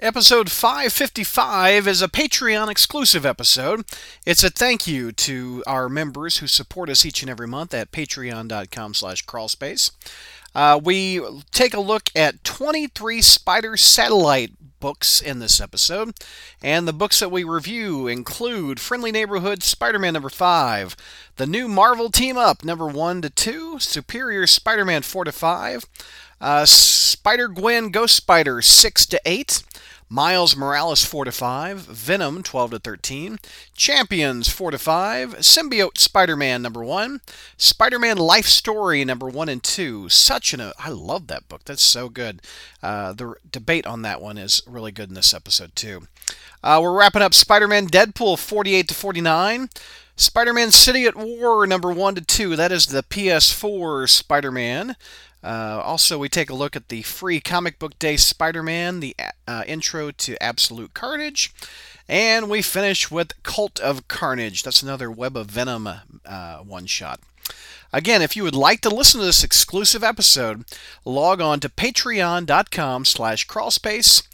Episode 555 is a Patreon exclusive episode. It's a thank you to our members who support us each and every month at patreon.com slash crawlspace. Uh, we take a look at 23 Spider Satellite books in this episode, and the books that we review include Friendly Neighborhood Spider Man number 5, The New Marvel Team Up number 1 to 2, Superior Spider Man 4 to 5, uh, Spider Gwen Ghost Spider 6 to 8, Miles Morales 4 to 5, Venom 12 to 13, Champions 4 to 5, Symbiote Spider-Man number 1, Spider-Man Life Story number 1 and 2. Such an I love that book. That's so good. Uh, the debate on that one is really good in this episode too. Uh, we're wrapping up Spider-Man Deadpool 48 to 49. Spider-Man City at War number 1 to 2. That is the PS4 Spider-Man. Uh, also, we take a look at the free comic book day Spider Man, the uh, intro to Absolute Carnage, and we finish with Cult of Carnage. That's another Web of Venom uh, one shot. Again, if you would like to listen to this exclusive episode, log on to patreon.com slash crawlspace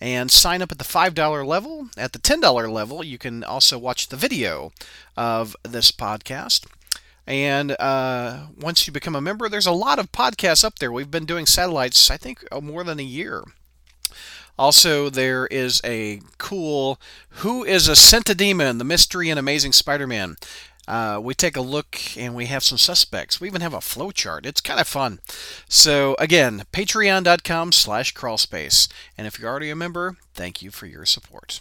and sign up at the $5 level. At the $10 level, you can also watch the video of this podcast. And uh, once you become a member, there's a lot of podcasts up there. We've been doing satellites, I think, oh, more than a year. Also, there is a cool Who is a Scentodemon? The Mystery and Amazing Spider Man. Uh, we take a look and we have some suspects. We even have a flowchart. It's kind of fun. So again, patreon.com slash crawlspace. And if you're already a member, thank you for your support.